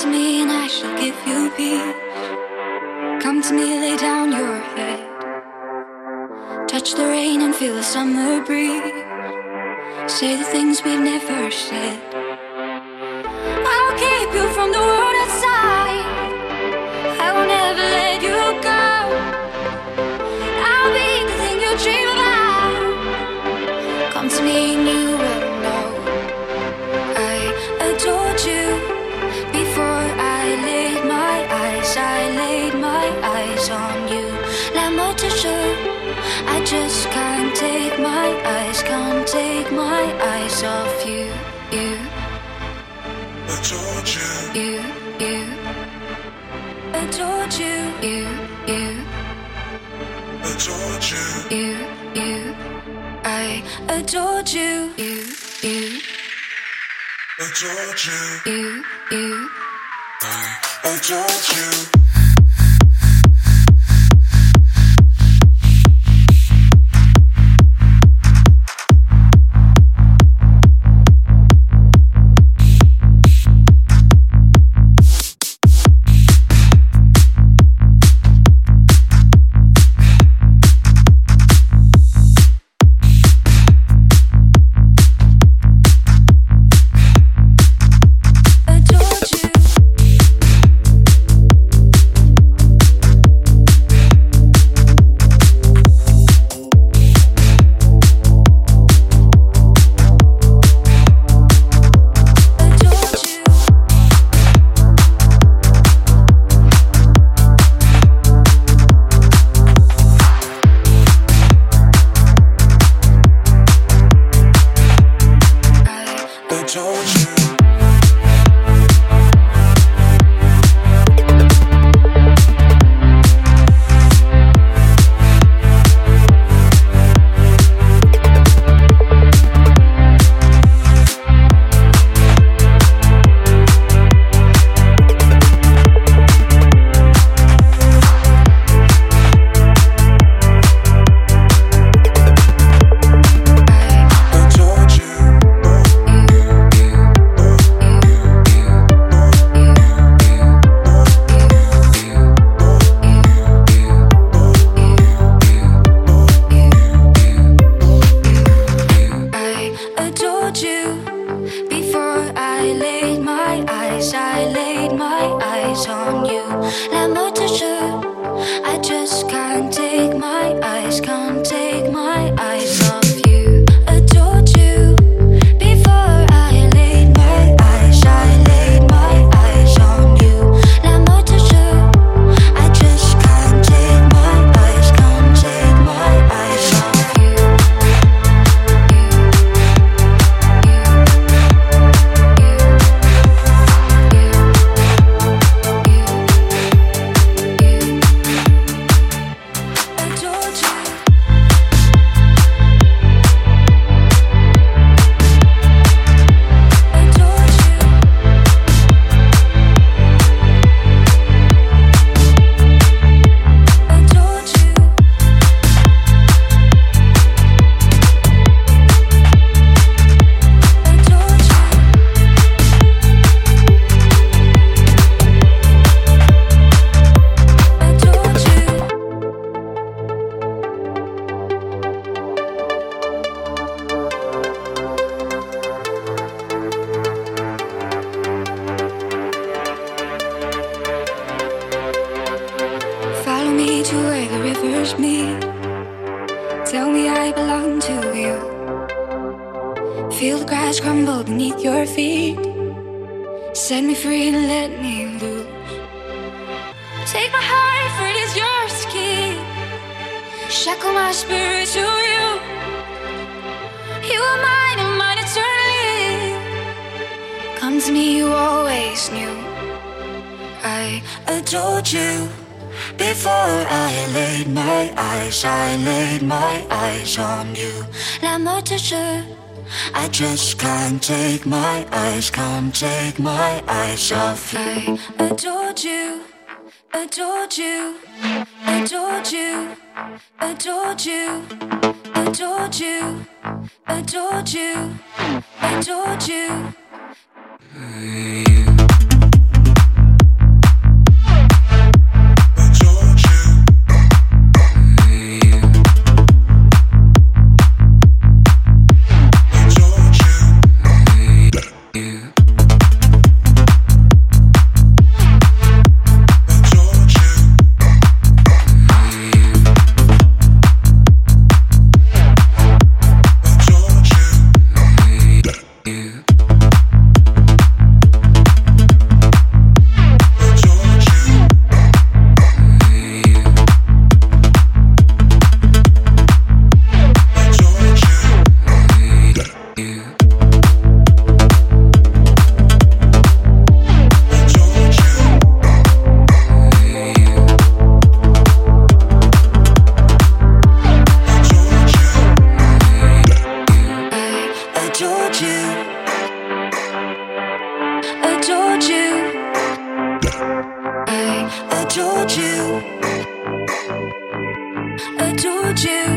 to me and I shall give you peace. Come to me, lay down your head. Touch the rain and feel the summer breeze. Say the things we've never said. Eyes off you. You. Adored you. You, you. Adored you. You, you. Adored you. You, you. I adored you. You, you. Adored you. You, you. I adored you. don't you? Take my eyes, I laid my eyes on you. Not sure I just can't take my eyes feel the grass crumble beneath your feet. Set me free and let me loose. Take my heart, for it is yours to keep. Shackle my spirit to you. You are mine and mine eternally. Come to me, you always knew. I adored you. Before I laid my eyes, I laid my eyes on you. La mort off you. I adored you, adored you, adored you, adored you, adored you, adored you, adored you. you